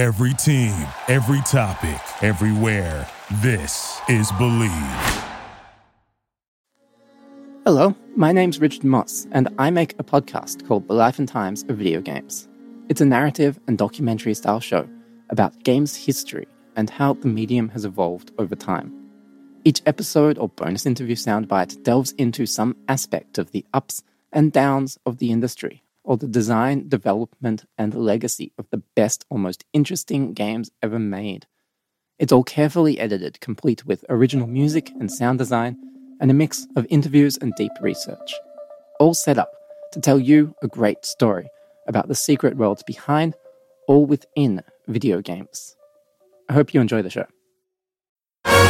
Every team, every topic, everywhere. This is Believe. Hello, my name's Richard Moss, and I make a podcast called The Life and Times of Video Games. It's a narrative and documentary style show about games history and how the medium has evolved over time. Each episode or bonus interview soundbite delves into some aspect of the ups and downs of the industry, or the design, development, and legacy of the best or most interesting games ever made. It's all carefully edited, complete with original music and sound design, and a mix of interviews and deep research. All set up to tell you a great story about the secret worlds behind, all within video games. I hope you enjoy the show.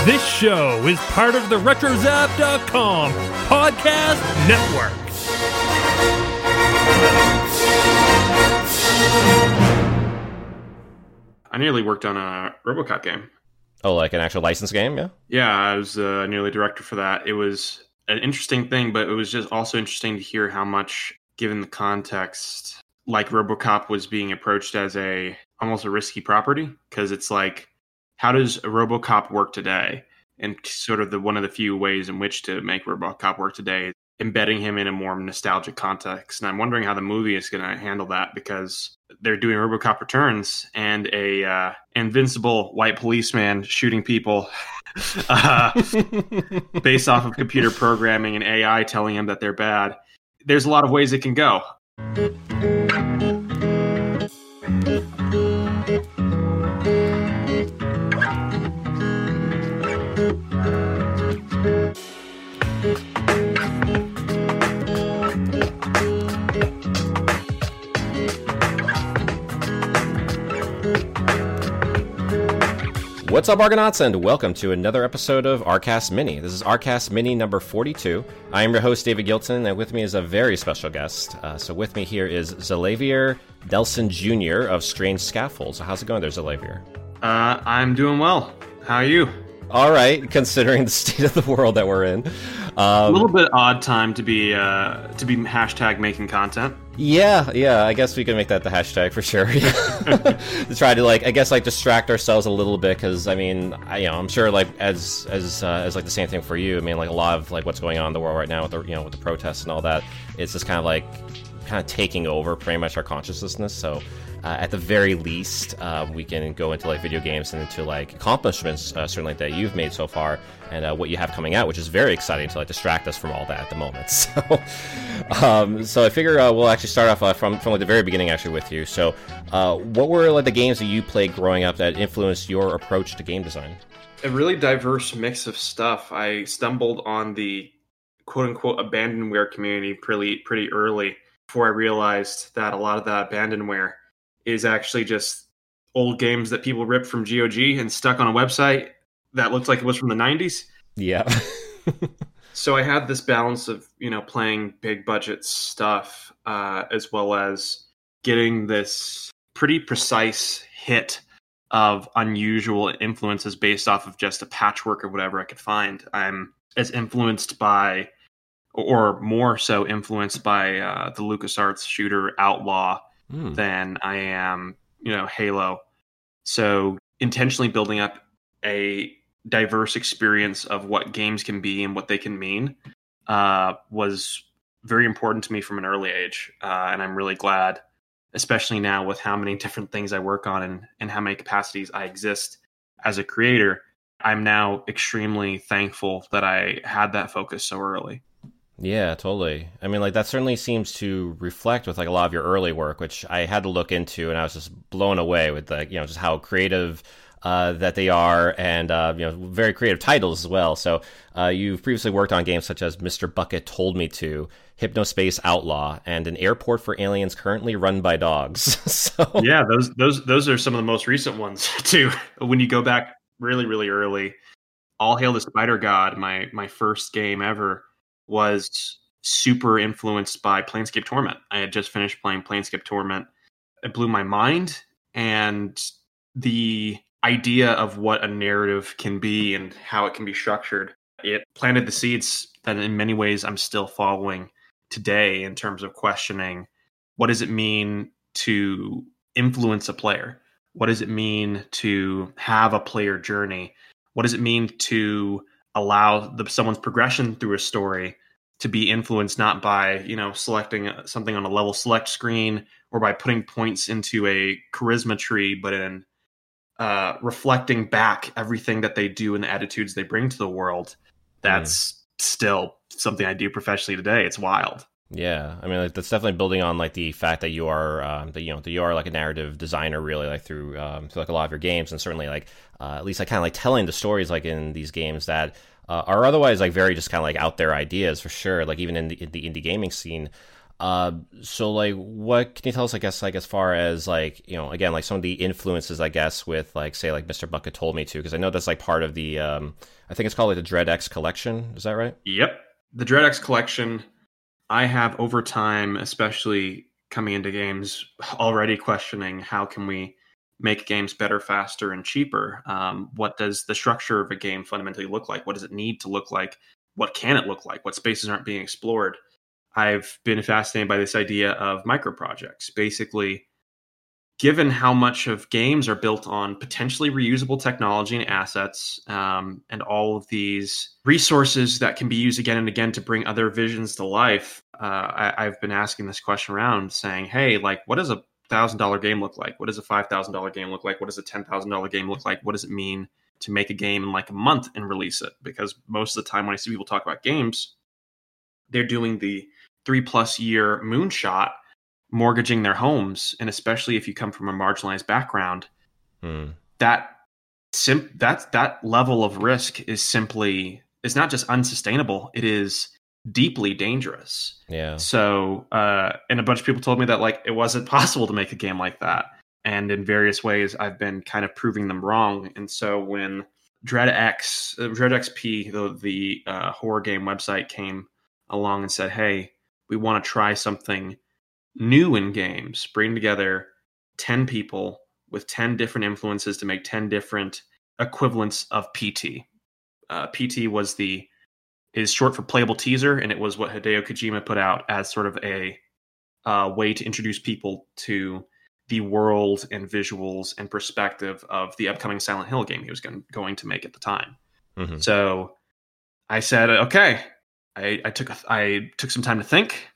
This show is part of the RetroZap.com podcast network. I nearly worked on a RoboCop game. Oh, like an actual license game, yeah. Yeah, I was uh, nearly director for that. It was an interesting thing, but it was just also interesting to hear how much, given the context, like RoboCop was being approached as a almost a risky property because it's like, how does a RoboCop work today? And sort of the one of the few ways in which to make RoboCop work today embedding him in a more nostalgic context. And I'm wondering how the movie is going to handle that because they're doing RoboCop Returns and a uh, invincible white policeman shooting people uh, based off of computer programming and AI telling him that they're bad. There's a lot of ways it can go. What's up, Argonauts, and welcome to another episode of Arcast Mini. This is Arcast Mini number 42. I am your host, David Gilton, and with me is a very special guest. Uh, so, with me here is Xalavier Nelson Jr. of Strange Scaffolds. So how's it going there, Xalavier? Uh, I'm doing well. How are you? All right, considering the state of the world that we're in. Um, a little bit odd time to be uh, to be hashtag making content. Yeah, yeah. I guess we can make that the hashtag for sure. to try to like, I guess like distract ourselves a little bit because I mean, I, you know, I'm sure like as as uh, as like the same thing for you. I mean, like a lot of like what's going on in the world right now with the you know with the protests and all that. It's just kind of like kind of taking over pretty much our consciousness. So uh, at the very least, uh, we can go into like video games and into like accomplishments uh, certainly that you've made so far and uh, what you have coming out, which is very exciting to like distract us from all that at the moment. So, um, so I figure uh, we'll actually start off uh, from from like the very beginning actually with you. So, what were like the games that you played growing up that influenced your approach to game design? A really diverse mix of stuff. I stumbled on the quote unquote abandonware community pretty pretty early before I realized that a lot of that abandonware is actually just old games that people ripped from GOG and stuck on a website that looked like it was from the 90s. Yeah. so I had this balance of, you know, playing big budget stuff uh, as well as getting this pretty precise hit of unusual influences based off of just a patchwork of whatever I could find. I'm as influenced by, or more so influenced by uh, the LucasArts shooter Outlaw mm. than I am, you know, Halo. So intentionally building up a diverse experience of what games can be and what they can mean uh, was very important to me from an early age, uh, and I'm really glad, especially now with how many different things I work on and and how many capacities I exist as a creator. I'm now extremely thankful that I had that focus so early. Yeah, totally. I mean, like that certainly seems to reflect with like a lot of your early work, which I had to look into, and I was just blown away with like you know just how creative uh, that they are, and uh, you know very creative titles as well. So uh, you've previously worked on games such as Mr. Bucket Told Me to, Hypnospace Outlaw, and an airport for aliens currently run by dogs. so yeah, those those those are some of the most recent ones too. When you go back really really early, All Hail the Spider God, my my first game ever was super influenced by Planescape Torment. I had just finished playing Planescape Torment. It blew my mind and the idea of what a narrative can be and how it can be structured. It planted the seeds that in many ways I'm still following today in terms of questioning what does it mean to influence a player? What does it mean to have a player journey? What does it mean to allow the, someone's progression through a story to be influenced not by you know selecting something on a level select screen or by putting points into a charisma tree, but in uh, reflecting back everything that they do and the attitudes they bring to the world. That's mm. still something I do professionally today. It's wild. Yeah, I mean, like, that's definitely building on like the fact that you are um, that you know that you are like a narrative designer, really, like through um, through like a lot of your games, and certainly like uh, at least like kind of like telling the stories like in these games that uh, are otherwise like very just kind of like out there ideas for sure. Like even in the, in the indie gaming scene. Uh, so like, what can you tell us? I guess like as far as like you know, again, like some of the influences, I guess, with like say like Mr. Bucket told me to, because I know that's like part of the, um, I think it's called like the Dread X collection. Is that right? Yep, the Dread X collection. I have over time, especially coming into games, already questioning how can we make games better, faster, and cheaper. Um, what does the structure of a game fundamentally look like? What does it need to look like? What can it look like? What spaces aren't being explored? I've been fascinated by this idea of micro projects. Basically, given how much of games are built on potentially reusable technology and assets, um, and all of these resources that can be used again and again to bring other visions to life, uh, I, have been asking this question around, saying, "Hey, like, what does a thousand dollar game look like? What does a five thousand dollar game look like? What does a ten thousand dollar game look like? What does it mean to make a game in like a month and release it? Because most of the time when I see people talk about games, they're doing the three plus year moonshot, mortgaging their homes, and especially if you come from a marginalized background, mm. that sim- that that level of risk is simply is not just unsustainable. It is deeply dangerous. Yeah. So, uh, and a bunch of people told me that like it wasn't possible to make a game like that. And in various ways, I've been kind of proving them wrong. And so when Dread X, uh, Dread XP, the, the uh, horror game website came along and said, "Hey, we want to try something new in games. Bring together ten people with ten different influences to make ten different equivalents of PT." Uh, PT was the is short for playable teaser, and it was what Hideo Kojima put out as sort of a uh, way to introduce people to the world and visuals and perspective of the upcoming Silent Hill game he was going, going to make at the time. Mm-hmm. So I said, okay. I, I took a, I took some time to think.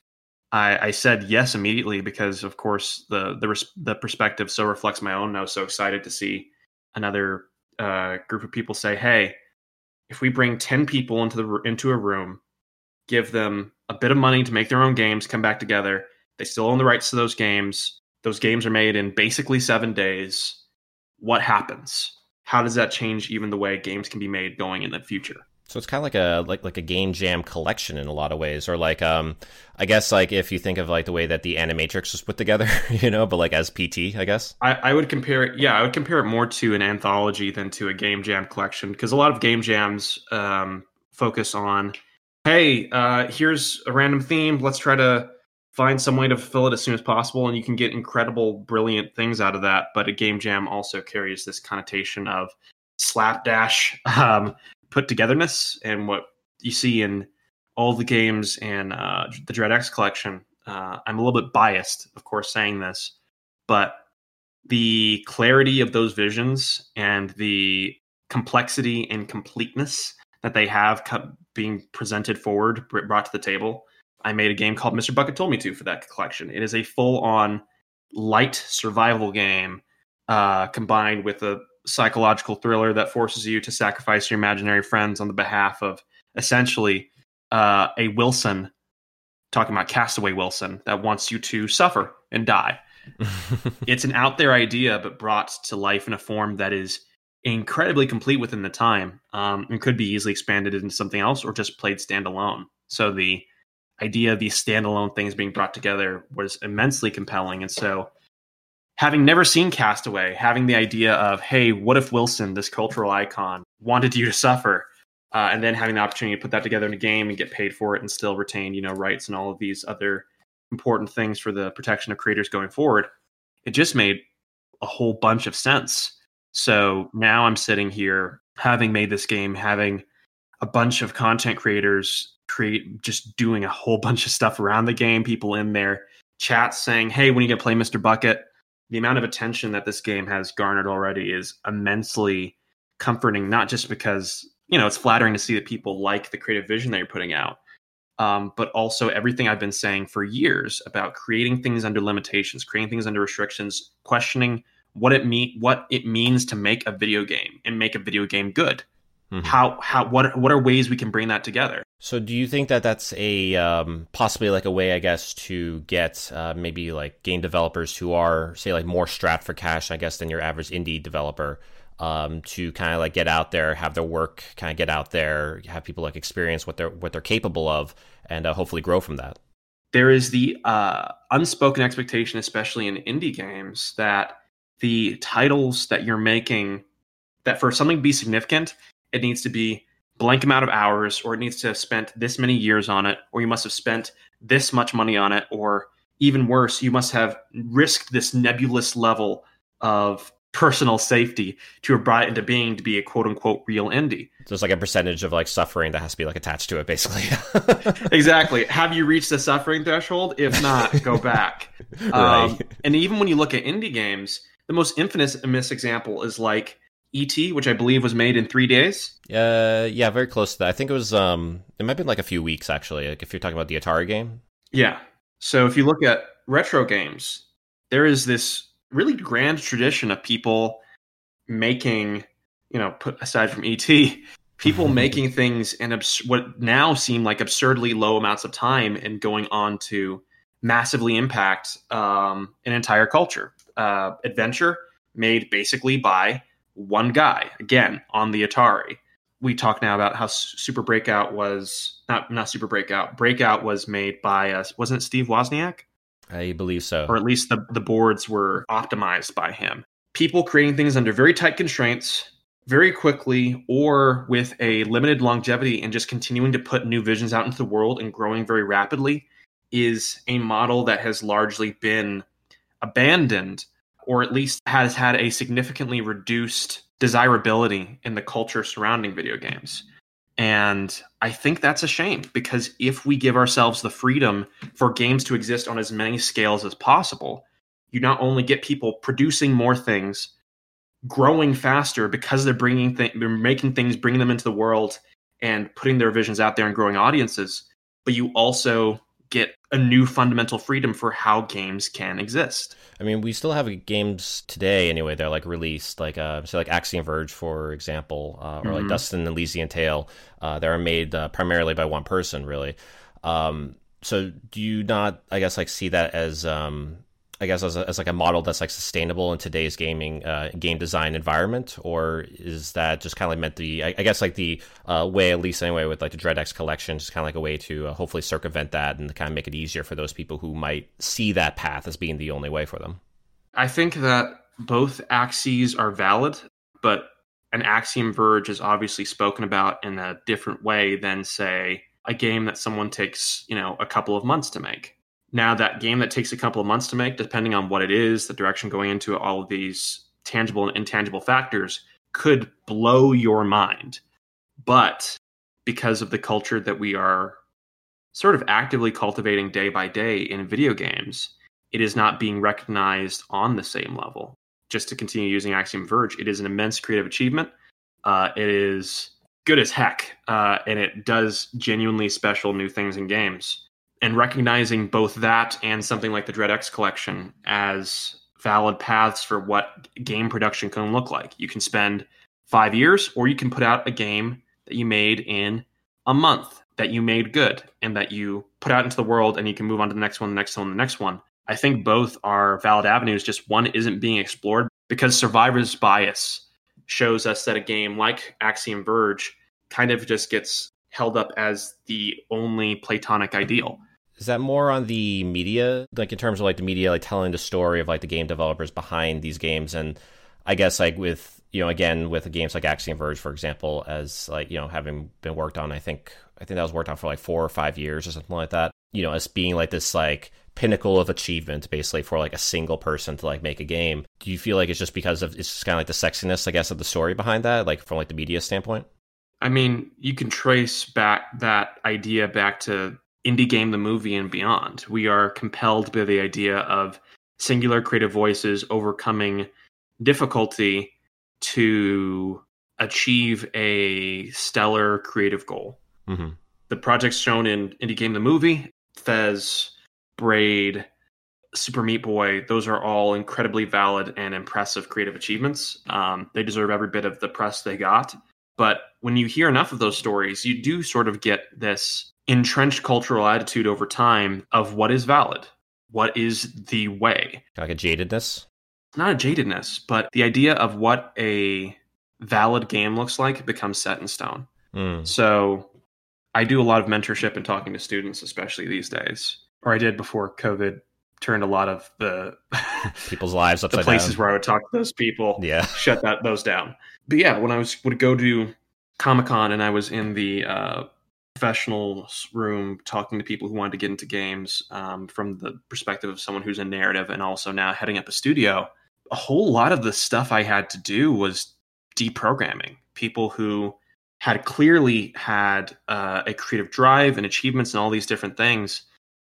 I, I, said yes immediately because, of course, the the the perspective so reflects my own. I was so excited to see another uh, group of people say, "Hey, if we bring 10 people into the into a room give them a bit of money to make their own games come back together they still own the rights to those games those games are made in basically 7 days what happens how does that change even the way games can be made going in the future so it's kind of like a like like a game jam collection in a lot of ways, or like um, I guess like if you think of like the way that the Animatrix was put together, you know, but like as PT, I guess. I, I would compare it. Yeah, I would compare it more to an anthology than to a game jam collection because a lot of game jams um, focus on, hey, uh, here's a random theme. Let's try to find some way to fulfill it as soon as possible, and you can get incredible, brilliant things out of that. But a game jam also carries this connotation of slapdash um, put togetherness and what you see in all the games and uh, the Dread X collection. Uh, I'm a little bit biased, of course, saying this, but the clarity of those visions and the complexity and completeness that they have being presented forward, brought to the table. I made a game called Mr. Bucket Told Me to for that collection. It is a full on light survival game uh, combined with a psychological thriller that forces you to sacrifice your imaginary friends on the behalf of essentially uh, a Wilson, talking about Castaway Wilson, that wants you to suffer and die. it's an out there idea, but brought to life in a form that is incredibly complete within the time um, and could be easily expanded into something else or just played standalone. So the idea of these standalone things being brought together was immensely compelling. And so having never seen Castaway, having the idea of, hey, what if Wilson, this cultural icon, wanted you to suffer? Uh, and then having the opportunity to put that together in a game and get paid for it and still retain, you know, rights and all of these other important things for the protection of creators going forward, it just made a whole bunch of sense. So now I'm sitting here having made this game, having a bunch of content creators create just doing a whole bunch of stuff around the game, people in their chats saying, Hey, when you gonna play Mr. Bucket, the amount of attention that this game has garnered already is immensely comforting, not just because, you know, it's flattering to see that people like the creative vision that you're putting out, um, but also everything I've been saying for years about creating things under limitations, creating things under restrictions, questioning what it mean what it means to make a video game and make a video game good. Mm-hmm. How how what what are ways we can bring that together? So, do you think that that's a um, possibly like a way, I guess, to get uh, maybe like game developers who are say like more strapped for cash, I guess, than your average indie developer, um, to kind of like get out there, have their work kind of get out there, have people like experience what they're what they're capable of, and uh, hopefully grow from that. There is the uh, unspoken expectation, especially in indie games, that the titles that you're making, that for something to be significant, it needs to be blank amount of hours or it needs to have spent this many years on it or you must have spent this much money on it or even worse you must have risked this nebulous level of personal safety to have brought it into being to be a quote unquote real indie. So it's like a percentage of like suffering that has to be like attached to it basically. Exactly. Have you reached the suffering threshold? If not go back. Right. um, and even when you look at indie games the most infamous example is like ET, which I believe was made in three days. Uh, yeah, very close to that. I think it was. Um, it might have been like a few weeks actually. Like if you're talking about the Atari game. Yeah. So if you look at retro games, there is this really grand tradition of people making, you know, put aside from ET, people making things in abs- what now seem like absurdly low amounts of time and going on to massively impact um, an entire culture. Uh, adventure made basically by one guy again on the Atari. We talk now about how Super Breakout was not not Super Breakout. Breakout was made by us. Wasn't it Steve Wozniak? I believe so. Or at least the the boards were optimized by him. People creating things under very tight constraints very quickly or with a limited longevity and just continuing to put new visions out into the world and growing very rapidly is a model that has largely been abandoned or at least has had a significantly reduced desirability in the culture surrounding video games. And I think that's a shame because if we give ourselves the freedom for games to exist on as many scales as possible, you not only get people producing more things, growing faster because they're bringing th- they're making things, bringing them into the world, and putting their visions out there and growing audiences, but you also a new fundamental freedom for how games can exist. I mean, we still have games today anyway. They're like released, like uh, say like Axiom Verge, for example, uh, or mm-hmm. like Dust: An Elysian Tail. Uh, that are made uh, primarily by one person, really. Um, so do you not, I guess, like see that as um, I guess as, a, as like a model that's like sustainable in today's gaming uh, game design environment, or is that just kind of like meant the I, I guess like the uh, way at least anyway with like the Dread X collection, just kind of like a way to uh, hopefully circumvent that and kind of make it easier for those people who might see that path as being the only way for them. I think that both axes are valid, but an Axiom Verge is obviously spoken about in a different way than say a game that someone takes you know a couple of months to make now, that game that takes a couple of months to make, depending on what it is, the direction going into it, all of these tangible and intangible factors, could blow your mind. But because of the culture that we are sort of actively cultivating day by day in video games, it is not being recognized on the same level. Just to continue using Axiom Verge, it is an immense creative achievement. Uh, it is good as heck, uh, and it does genuinely special new things in games and recognizing both that and something like the Dread X collection as valid paths for what game production can look like. You can spend five years, or you can put out a game that you made in a month that you made good and that you put out into the world and you can move on to the next one, the next one, the next one. I think both are valid avenues, just one isn't being explored because survivor's bias shows us that a game like Axiom Verge kind of just gets held up as the only platonic ideal is that more on the media like in terms of like the media like telling the story of like the game developers behind these games? And i guess like with you know again with games like axiom verge for example as like you know having been worked on i think i think that was worked on for like four or five years or something like that you know as being like this like pinnacle of achievement basically for like a single person to like make a game. Do you feel like it's just because of it's just kind of like the sexiness i guess of the story behind that like from like the media standpoint? I mean you can trace back that idea back to indie game the movie and beyond we are compelled by the idea of singular creative voices overcoming difficulty to achieve a stellar creative goal. hmm The projects shown in Indie Game the Movie, Fez, Braid, Super Meat Boy, those are all incredibly valid and impressive creative achievements. Um, they deserve every bit of the press they got. But when you hear enough of those stories, you do sort of get this entrenched cultural attitude over time of what is valid, what is the way. Like a jadedness. Not a jadedness, but the idea of what a valid game looks like becomes set in stone. Mm. So I do a lot of mentorship and talking to students, especially these days, or I did before COVID turned a lot of the People's lives the upside places down. where I would talk to those people Yeah. shut that those down. But yeah, when I was would go to Comic Con and I was in the uh, professional room talking to people who wanted to get into games um, from the perspective of someone who's in narrative and also now heading up a studio, a whole lot of the stuff I had to do was deprogramming. People who had clearly had uh, a creative drive and achievements and all these different things,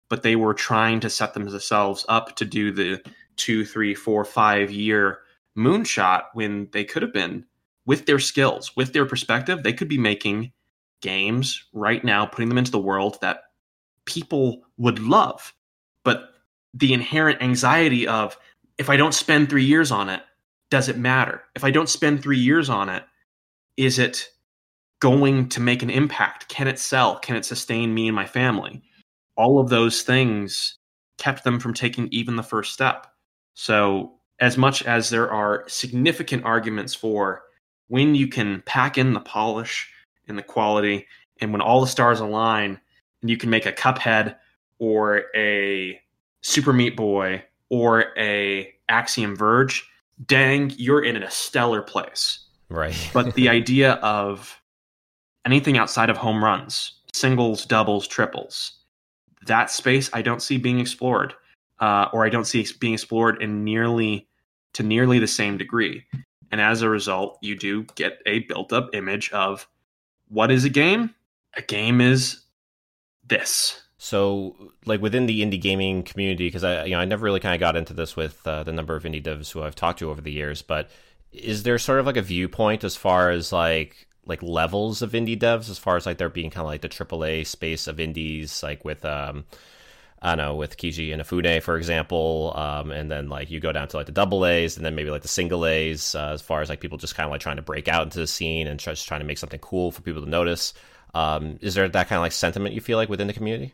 but they were trying to set themselves up to do the two, three, four, five year moonshot when they could have been. With their skills, with their perspective, they could be making games right now, putting them into the world that people would love. But the inherent anxiety of if I don't spend three years on it, does it matter? If I don't spend three years on it, is it going to make an impact? Can it sell? Can it sustain me and my family? All of those things kept them from taking even the first step. So, as much as there are significant arguments for when you can pack in the polish and the quality, and when all the stars align, and you can make a Cuphead or a Super Meat Boy or a Axiom Verge, dang, you're in a stellar place. Right. But the idea of anything outside of home runs, singles, doubles, triples, that space I don't see being explored, uh, or I don't see being explored in nearly to nearly the same degree. And as a result, you do get a built-up image of what is a game. A game is this. So, like within the indie gaming community, because I, you know, I never really kind of got into this with uh, the number of indie devs who I've talked to over the years. But is there sort of like a viewpoint as far as like like levels of indie devs, as far as like there being kind of like the AAA space of indies, like with um, I don't know, with Kiji and Afune, for example, um, and then like you go down to like the double A's, and then maybe like the single A's, uh, as far as like people just kind of like trying to break out into the scene and just trying to make something cool for people to notice. Um, is there that kind of like sentiment you feel like within the community?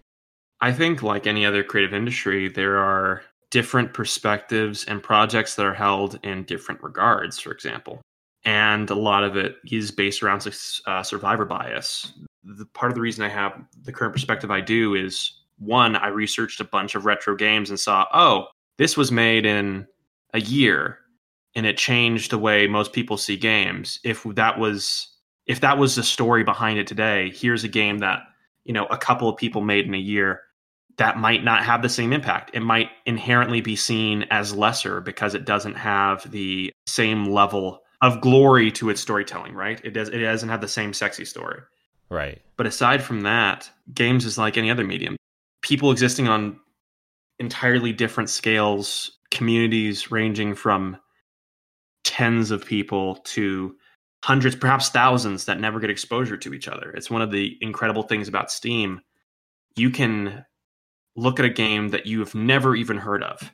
I think, like any other creative industry, there are different perspectives and projects that are held in different regards, for example. And a lot of it is based around uh, survivor bias. The part of the reason I have the current perspective I do is one, I researched a bunch of retro games and saw, oh, this was made in a year and it changed the way most people see games. If that was if that was the story behind it today, here's a game that, you know, a couple of people made in a year that might not have the same impact. It might inherently be seen as lesser because it doesn't have the same level of glory to its storytelling, right? It does it doesn't have the same sexy story. Right. But aside from that, games is like any other medium. People existing on entirely different scales, communities ranging from tens of people to hundreds, perhaps thousands that never get exposure to each other. It's one of the incredible things about Steam. You can look at a game that you have never even heard of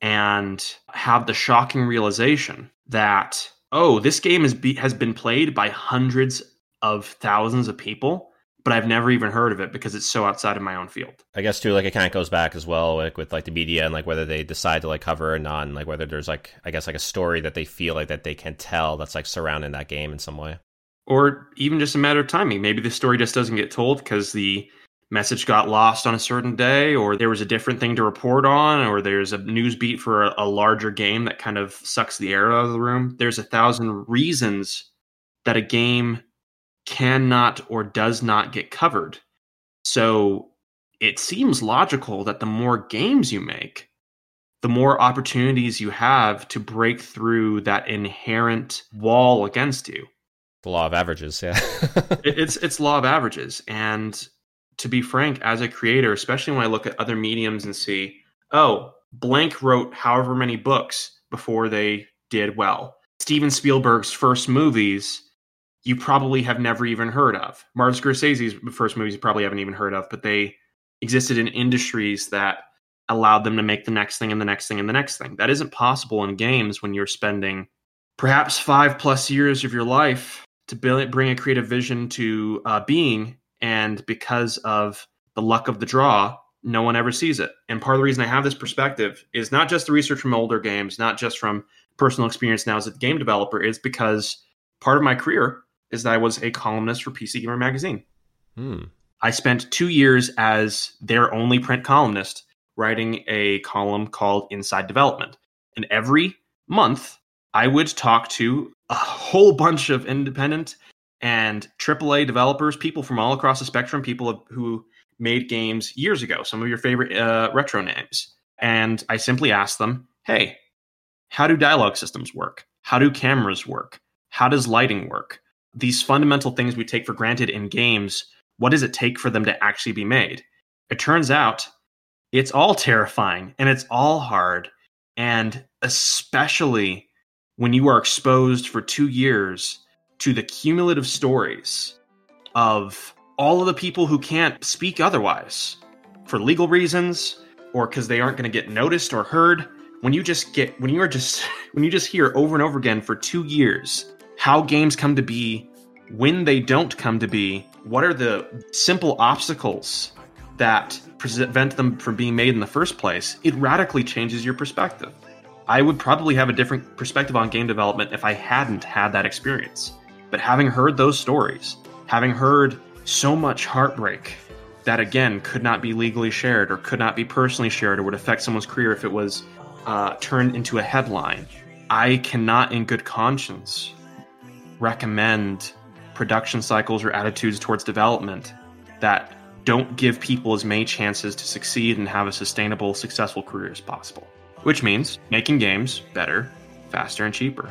and have the shocking realization that oh this game is be- has been played by hundreds of thousands of people but i've never even heard of it because it's so outside of my own field. I guess too, like it kind of goes back as well, like with like the media and like whether they decide to like cover or not, and like whether there's like I guess like a story that they feel like that they can tell that's like surrounding that game in some way. or even just a matter of timing. Maybe the story just doesn't get told because the message got lost on a certain day or there was a different thing to report on or there's a news beat for a, a larger game that kind of sucks the air out of the room. There's a thousand reasons that a game cannot or does not get covered so it seems logical that the more games you make the more opportunities you have to break through that inherent wall against you The law of averages, yeah. it's it's law of averages and to be frank as a creator especially when i look at other mediums and see oh Blank wrote however many books before they did well. Steven Spielberg's first movies, you probably have never even heard of. Martin Scorsese's first movies, you probably haven't even heard of, but they existed in industries that allowed them to make the next thing and the next thing and the next thing. That isn't possible in games when you're spending perhaps five plus years of your life to bring a creative vision to uh, being. And because of the luck of the draw, no one ever sees it. And part of the reason I have this perspective is not just the research from older games, not just from personal experience now as a game developer, is because part of my career is that I was a columnist for PC Gamer magazine. Hmm. I spent two years as their only print columnist writing a column called Inside Development. And every month, I would talk to a whole bunch of independent and AAA developers, people from all across the spectrum, people who made games years ago, some of your favorite uh, retro names. And I simply asked them, hey, how do dialogue systems work? How do cameras work? How does lighting work? These fundamental things we take for granted in games, what does it take for them to actually be made? It turns out it's all terrifying and it's all hard. And especially when you are exposed for two years to the cumulative stories of all of the people who can't speak otherwise for legal reasons or because they aren't going to get noticed or heard when you just get when you are just when you just hear over and over again for two years how games come to be when they don't come to be what are the simple obstacles that prevent them from being made in the first place it radically changes your perspective i would probably have a different perspective on game development if i hadn't had that experience but having heard those stories having heard so much heartbreak that again could not be legally shared or could not be personally shared or would affect someone's career if it was uh, turned into a headline. I cannot, in good conscience, recommend production cycles or attitudes towards development that don't give people as many chances to succeed and have a sustainable, successful career as possible. Which means making games better, faster, and cheaper.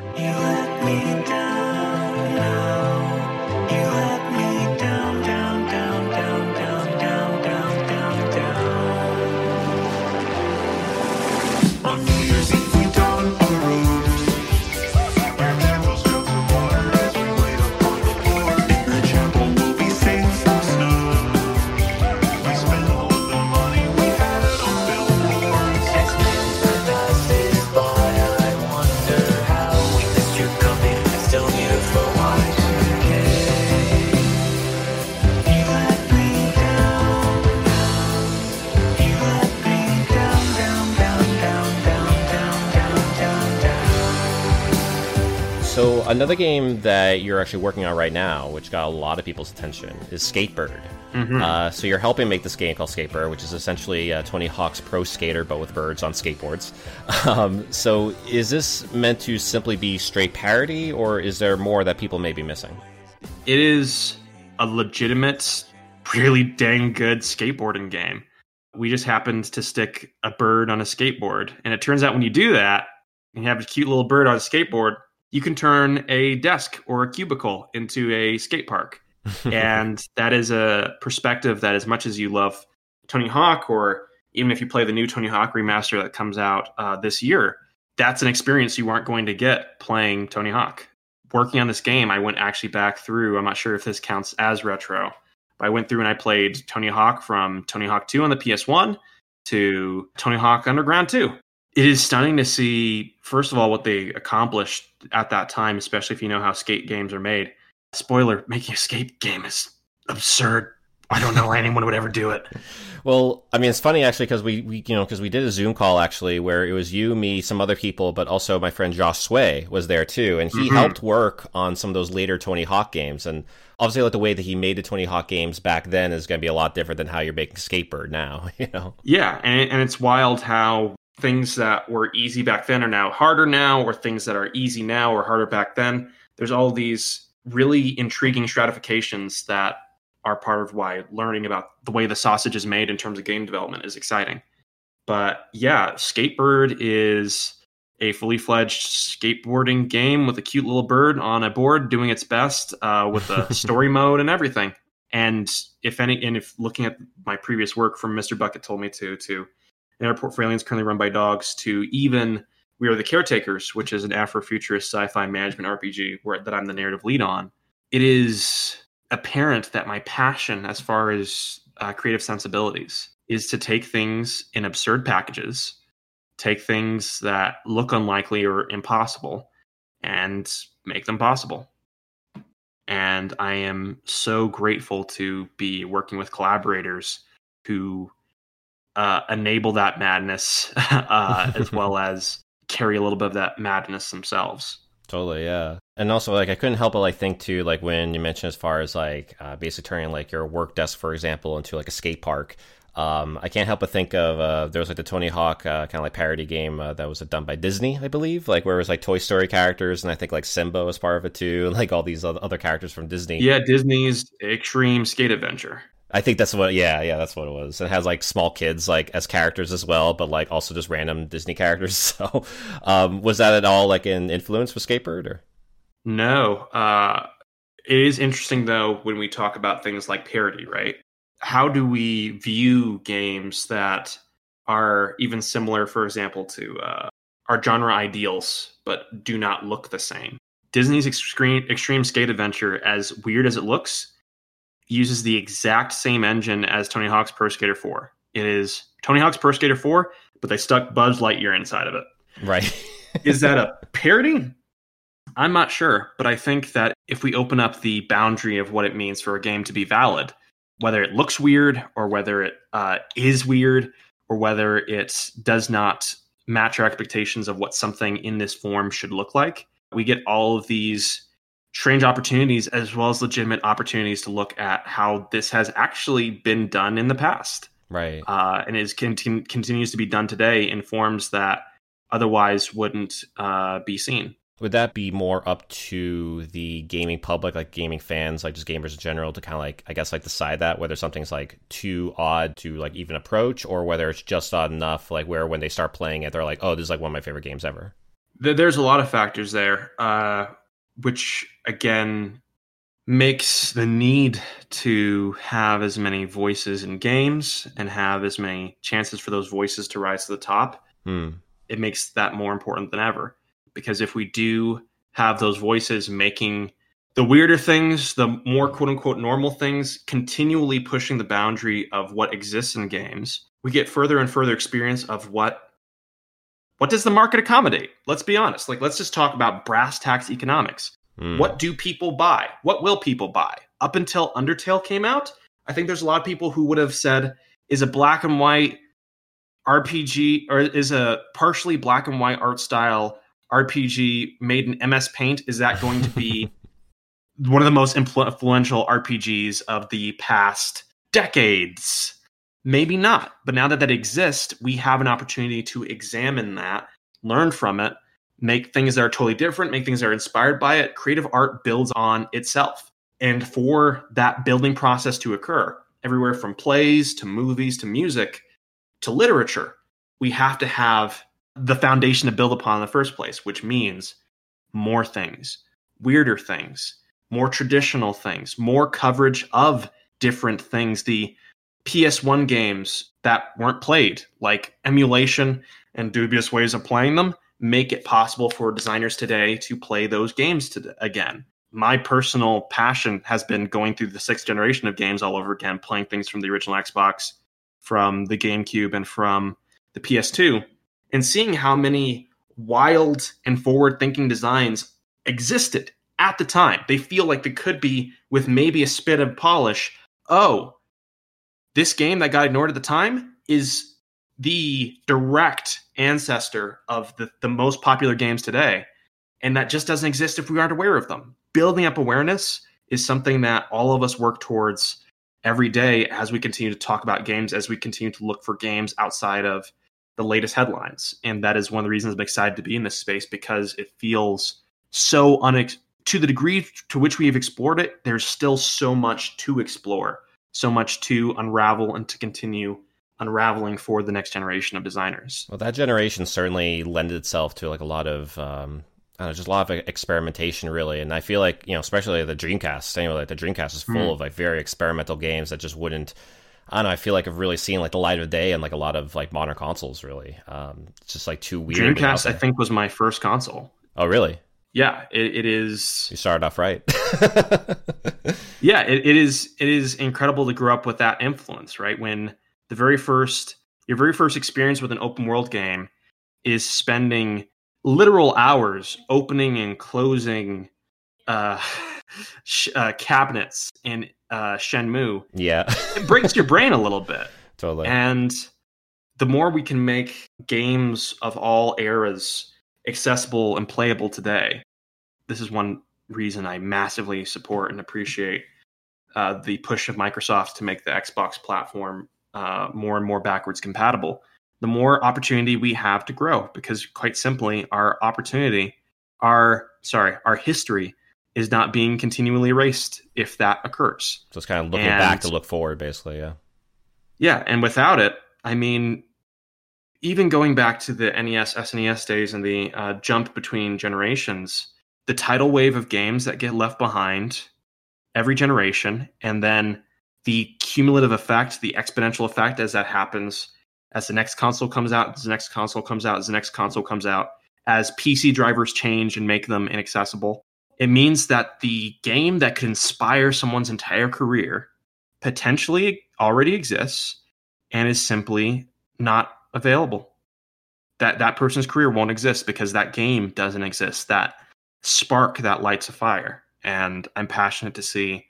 Another game that you're actually working on right now, which got a lot of people's attention, is Skatebird. Mm-hmm. Uh, so you're helping make this game called Skatebird, which is essentially uh, Tony Hawk's Pro Skater, but with birds on skateboards. Um, so is this meant to simply be straight parody, or is there more that people may be missing? It is a legitimate, really dang good skateboarding game. We just happened to stick a bird on a skateboard, and it turns out when you do that, and you have a cute little bird on a skateboard, you can turn a desk or a cubicle into a skate park. and that is a perspective that, as much as you love Tony Hawk, or even if you play the new Tony Hawk remaster that comes out uh, this year, that's an experience you aren't going to get playing Tony Hawk. Working on this game, I went actually back through. I'm not sure if this counts as retro, but I went through and I played Tony Hawk from Tony Hawk 2 on the PS1 to Tony Hawk Underground 2 it is stunning to see first of all what they accomplished at that time especially if you know how skate games are made. Spoiler making a skate game is absurd. I don't know why anyone would ever do it. Well i mean it's funny actually because we, we you know because we did a zoom call actually where it was you me some other people but also my friend josh sway was there too and he Mhm. helped work on some of those later tony hawk games. And obviously like the way that he made the tony hawk games back then is going to be a lot different than how you're making skatebird now you know? Yeah and, and it's wild how things that were easy back then are now harder now or things that are easy now or harder back then. There's all these really intriguing stratifications that are part of why learning about the way the sausage is made in terms of game development is exciting. But yeah skatebird is a fully fledged skateboarding game with a cute little bird on a board doing its best uh, with a story mode and everything. And if any and if looking at my previous work from mr bucket told me to to and our for is currently run by dogs to even We Are the Caretakers, which is an Afrofuturist sci-fi management RPG where that I'm the narrative lead on. It is apparent that my passion as far as uh, creative sensibilities is to take things in absurd packages, take things that look unlikely or impossible, and make them possible. And I am so grateful to be working with collaborators who uh, enable that madness uh, as well as carry a little bit of that madness themselves. Totally, yeah. And also, like, I couldn't help but like think too, like when you mentioned as far as like uh, basically turning like your work desk, for example, into like a skate park. Um, I can't help but think of uh, there was like the Tony Hawk uh, kind of like parody game uh, that was done by Disney, I believe, like where it was like Toy Story characters, and I think like Simba was part of it too, and like all these other characters from Disney. Yeah, Disney's Extreme Skate Adventure. I think that's what. Yeah, yeah, that's what it was. It has like small kids like as characters as well, but like also just random Disney characters. So, um, was that at all like an influence with Skatebird or? No. Uh, it is interesting though when we talk about things like parody, right? How do we view games that are even similar, for example, to uh, our genre ideals, but do not look the same? Disney's Extreme, Extreme Skate Adventure, as weird as it looks, uses the exact same engine as Tony Hawk's Pro Skater 4. It is Tony Hawk's Pro Skater 4, but they stuck Buzz Lightyear inside of it. Right. is that a parody? I'm not sure, but I think that if we open up the boundary of what it means for a game to be valid, whether it looks weird or whether it uh, is weird or whether it does not match our expectations of what something in this form should look like, we get all of these strange opportunities as well as legitimate opportunities to look at how this has actually been done in the past. Right. Uh, and is conti- continues to be done today in forms that otherwise wouldn't uh, be seen. Would that be more up to the gaming public, like gaming fans, like just gamers in general, to kind of like, I guess, like decide that whether something's like too odd to like even approach, or whether it's just odd enough, like where when they start playing it, they're like, oh, this is like one of my favorite games ever. There's a lot of factors there. Uh, which again makes the need to have as many voices in games and have as many chances for those voices to rise to the top. Hmm. It makes that more important than ever. Because if we do have those voices making the weirder things, the more quote unquote normal things, continually pushing the boundary of what exists in games, we get further and further experience of what what does the market accommodate? Let's be honest. Like, let's just talk about brass tacks economics. Mm. What do people buy? What will people buy? Up until Undertale came out, I think there's a lot of people who would have said, is a black and white RPG or is a partially black and white art style RPG made in MS Paint, is that going to be one of the most influential RPGs of the past decades? Maybe not. But now that that exists, we have an opportunity to examine that, learn from it, make things that are totally different, make things that are inspired by it. Creative art builds on itself. And for that building process to occur, everywhere from plays to movies to music to literature, we have to have the foundation to build upon in the first place, which means more things, weirder things, more traditional things, more coverage of different things. The PS1 games that weren't played, like emulation and dubious ways of playing them, make it possible for designers today to play those games to, again. My personal passion has been going through the sixth generation of games all over again, playing things from the original Xbox, from the GameCube, and from the PS2, and seeing how many wild and forward thinking designs existed at the time. They feel like they could be, with maybe a spit of polish, oh, this game that got ignored at the time is the direct ancestor of the, the most popular games today. And that just doesn't exist if we aren't aware of them. Building up awareness is something that all of us work towards every day as we continue to talk about games, as we continue to look for games outside of the latest headlines. And that is one of the reasons I'm excited to be in this space because it feels so unex- to the degree to which we have explored it, there's still so much to explore so much to unravel and to continue unraveling for the next generation of designers. Well, that generation certainly lended itself to like a lot of um, know, just a lot of experimentation, really. And I feel like you know, especially the Dreamcast. Anyway, like the Dreamcast is full mm. of like very experimental games that just wouldn't. I don't know. I feel like I've really seen like the light of day and like a lot of like modern consoles. Really, um, it's just like too weird. Dreamcast, I think, was my first console. Oh, really? Yeah, it, it is. You started off right. yeah, it, it is. It is incredible to grow up with that influence, right? When the very first, your very first experience with an open world game is spending literal hours opening and closing uh, sh- uh, cabinets in uh, Shenmue. Yeah, it breaks your brain a little bit. Totally. And the more we can make games of all eras accessible and playable today, this is one reason I massively support and appreciate uh, the push of Microsoft to make the Xbox platform uh, more and more backwards compatible. The more opportunity we have to grow, because quite simply, our opportunity, our sorry, our history is not being continually erased if that occurs. So it's kind of looking and, back to look forward, basically. Yeah. Yeah, and without it, I mean, even going back to the NES, SNES days and the uh, jump between generations, the tidal wave of games that get left behind every generation, and then the cumulative effect, the exponential effect as that happens, as the next console comes out, as the next console comes out, as the next console comes out, as PC drivers change and make them inaccessible, it means that the game that could inspire someone's entire career potentially already exists and is simply not available. That that person's career won't exist because that game doesn't exist. That spark that lights a fire, and I'm passionate to see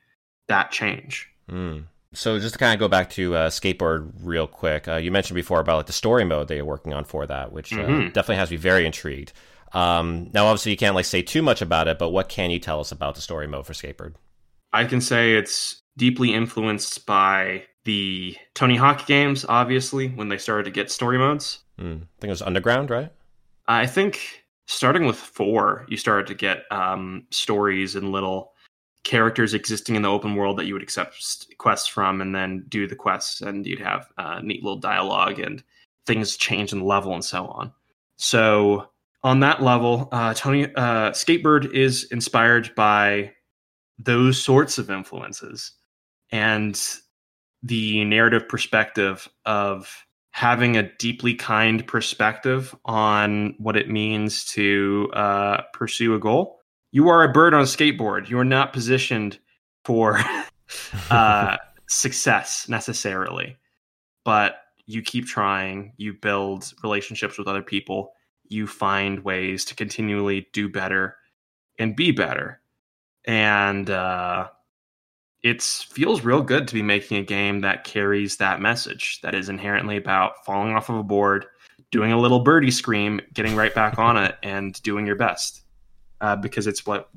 that change. Mm. So just to kind of go back to uh, Skatebird real quick, uh, you mentioned before about like the story mode that you're working on for that, which uh, mm-hmm. definitely has me very intrigued. Um, now, obviously, you can't like say too much about it, but what can you tell us about the story mode for Skatebird? I can say it's deeply influenced by the Tony Hawk games, obviously, when they started to get story modes. Mm, I think it was Underground, right? I think starting with four, you started to get um, stories and little characters existing in the open world that you would accept quests from, and then do the quests, and you'd have neat little dialogue and things change in level and so on. So on that level, uh, Tony uh, Skatebird is inspired by those sorts of influences and the narrative perspective of having a deeply kind perspective on what it means to uh, pursue a goal. You are a bird on a skateboard. You are not positioned for uh, success necessarily, but you keep trying. You build relationships with other people you find ways to continually do better and be better. And uh, it feels real good to be making a game that carries that message that is inherently about falling off of a board, doing a little birdie scream, getting right back on it, and doing your best. Uh, because it's what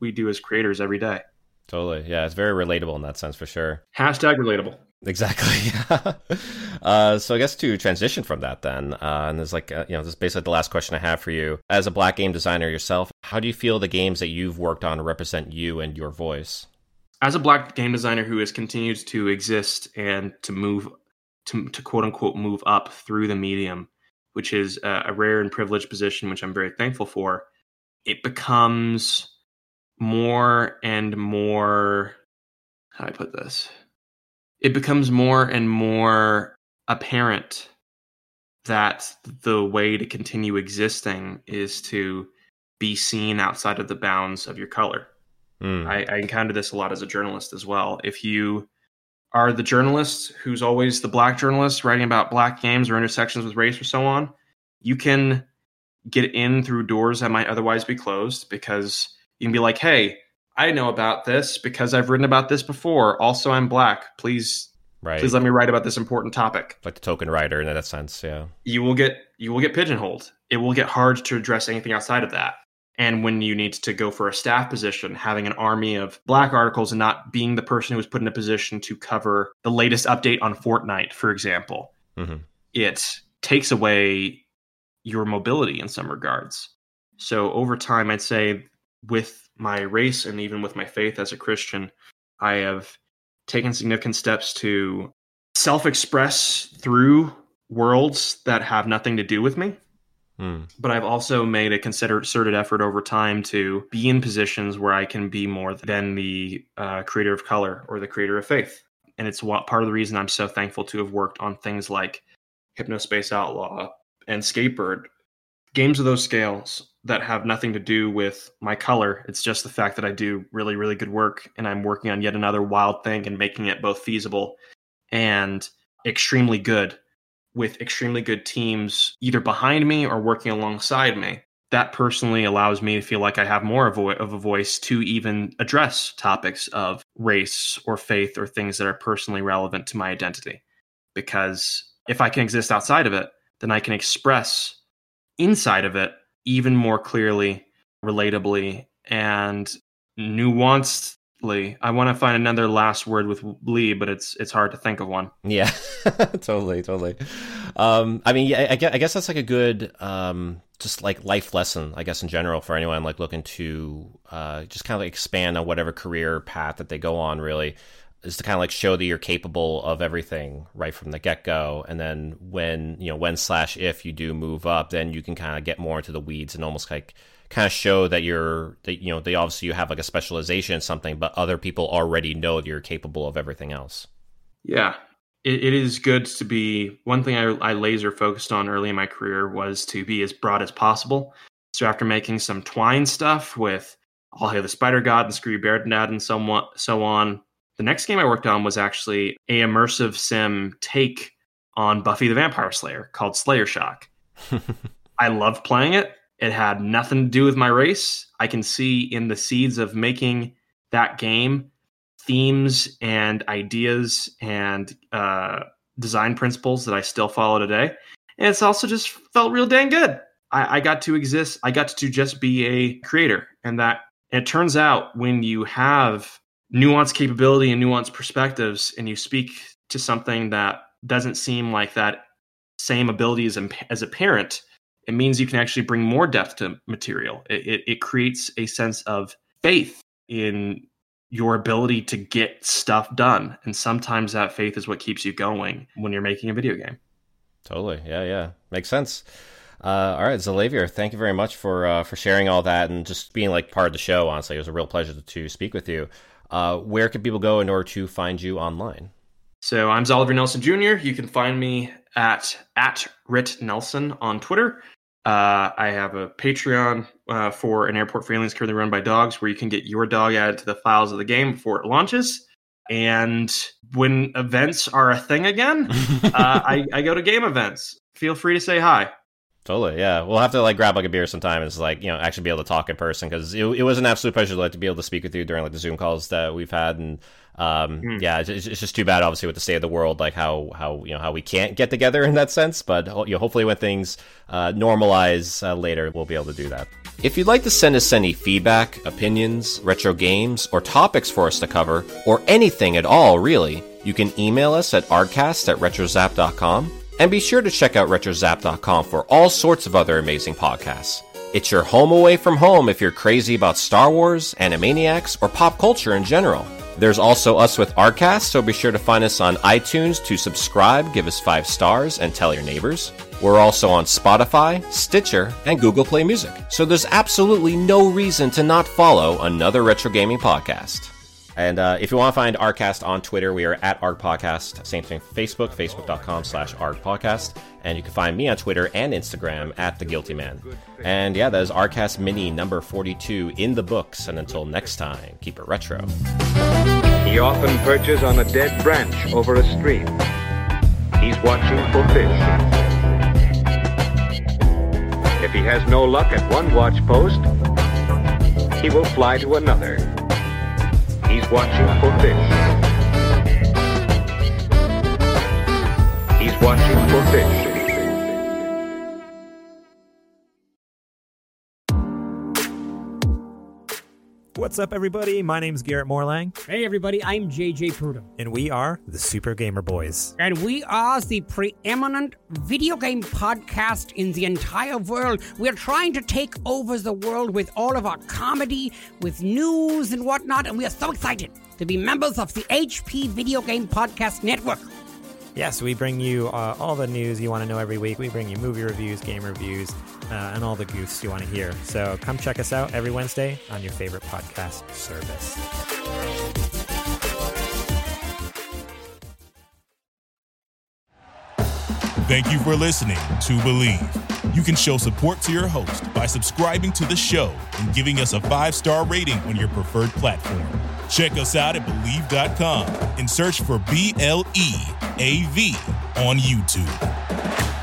we do as creators every day. Totally. Yeah, it's very relatable in that sense for sure. Hashtag relatable. Exactly. uh, so I guess to transition from that, then, uh, and there's like, uh, you know, this is basically the last question I have for you. As a black game designer yourself, how do you feel the games that you've worked on represent you and your voice? As a black game designer who has continued to exist and to move, to, to quote unquote move up through the medium, which is a, a rare and privileged position, which I'm very thankful for, it becomes more and more. How do I put this? it becomes more and more apparent that the way to continue existing is to be seen outside of the bounds of your color. Mm. I, I encounter this a lot as a journalist as well. If you are the journalist who's always the black journalist writing about black games or intersections with race or so on, you can get in through doors that might otherwise be closed because you can be like, hey, I know about this because I've written about this before. Also, I'm black. Please, right. please let me write about this important topic. Like the token writer in that sense, yeah. You will get you will get pigeonholed. It will get hard to address anything outside of that. And when you need to go for a staff position, having an army of black articles and not being the person who was put in a position to cover the latest update on Fortnite, for example, mm-hmm. it takes away your mobility in some regards. So over time, I'd say with my race and even with my faith as a Christian, I have taken significant steps to self express through worlds that have nothing to do with me. Hmm. But I've also made a concerted effort over time to be in positions where I can be more than the uh, creator of color or the creator of faith. and it's what, part of the reason I'm so thankful to have worked on things like Hypnospace Outlaw and Skatebird, games of those scales that have nothing to do with my color. It's just the fact that I do really, really good work, and I'm working on yet another wild thing and making it both feasible and extremely good with extremely good teams either behind me or working alongside me that personally allows me to feel like I have more of a, of a voice to even address topics of race or faith or things that are personally relevant to my identity. Because if I can exist outside of it, then I can express inside of it even more clearly, relatably, and nuanced I want to find another last word with Lee, but it's it's hard to think of one. Yeah, totally, totally. Um, I mean, yeah, I, guess, I, guess that's like a good, um, just like life lesson, I guess in general for anyone like looking to uh, just kind of like expand on whatever career path that they go on. Really, is to kind of like show that you're capable of everything right from the get go, and then when you know when slash if you do move up, then you can kind of get more into the weeds and almost like kind of show that you're that you know they obviously you have like a specialization in something but other people already know that you're capable of everything else. Yeah. It, it is good to be one thing I, I laser focused on early in my career was to be as broad as possible. So after making some twine stuff with all hail the spider god and screw bear and so on the next game i worked on was actually a immersive sim take on buffy the vampire slayer called slayer shock i loved playing it it had nothing to do with my race. I can see in the seeds of making that game themes and ideas and uh, design principles that I still follow today. And it's also just felt real dang good. I, I got to exist. I got to just be a creator, and that. And it turns out when you have nuanced capability and nuanced perspectives, and you speak to something that doesn't seem like that same ability as, as a parent, it means you can actually bring more depth to material. It, it, it creates a sense of faith in your ability to get stuff done. And sometimes that faith is what keeps you going when you're making a video game. Totally. Yeah, yeah. Makes sense. Uh, all right, Xalavier, thank you very much for uh, for sharing all that and just being like part of the show. Honestly, it was a real pleasure to, to speak with you. Uh, where can people go in order to find you online? So I'm Xalavier Nelson Jr. You can find me at at Rit Nelson on Twitter. Uh, I have a Patreon uh, for an airport aliens currently run by dogs, where you can get your dog added to the files of the game before it launches. And when events are a thing again, uh, I, I go to game events. Feel free to say hi. Totally, yeah. We'll have to like grab like a beer sometime and like you know actually be able to talk in person because it, it was an absolute pleasure like to be able to speak with you during like the Zoom calls that we've had and um, mm. yeah, it's, it's, just too bad obviously with the state of the world like how how you know how we can't get together in that sense. But you know, hopefully when things uh, normalize uh, later, we'll be able to do that. If you'd like to send us any feedback, opinions, retro games, or topics for us to cover, or anything at all really, you can email us at artcast at retrozap.com and be sure to check out RetroZap.com for all sorts of other amazing podcasts. It's your home away from home if you're crazy about Star Wars, Animaniacs, or pop culture in general. There's also us with Artcast, so be sure to find us on iTunes to subscribe, give us five stars, and tell your neighbors. We're also on Spotify, Stitcher, and Google Play Music, so there's absolutely no reason to not follow another retro gaming podcast. And uh, if you want to find Artcast on Twitter, we are at Arc Podcast. Same thing Facebook, facebook.com slash Arc Podcast. And you can find me on Twitter and Instagram at The Guilty Man. And yeah, that is Artcast Mini number 42 in the books. And until next time, keep it retro. He often perches on a dead branch over a stream. He's watching for fish. If he has no luck at one watch post, he will fly to another watching for fish. He's watching for fish. What's up, everybody? My name's Garrett Morlang. Hey, everybody, I'm JJ Prudhomme. And we are the Super Gamer Boys. And we are the preeminent video game podcast in the entire world. We're trying to take over the world with all of our comedy, with news and whatnot, and we are so excited to be members of the HP Video Game Podcast Network. Yes, we bring you uh, all the news you want to know every week. We bring you movie reviews, game reviews, uh, and all the goofs you want to hear. So come check us out every Wednesday on your favorite podcast service. Thank you for listening to Bleav. You can show support to your host by subscribing to the show and giving us a five star rating on your preferred platform. Check us out at Bleav.com and search for B L E A V on YouTube.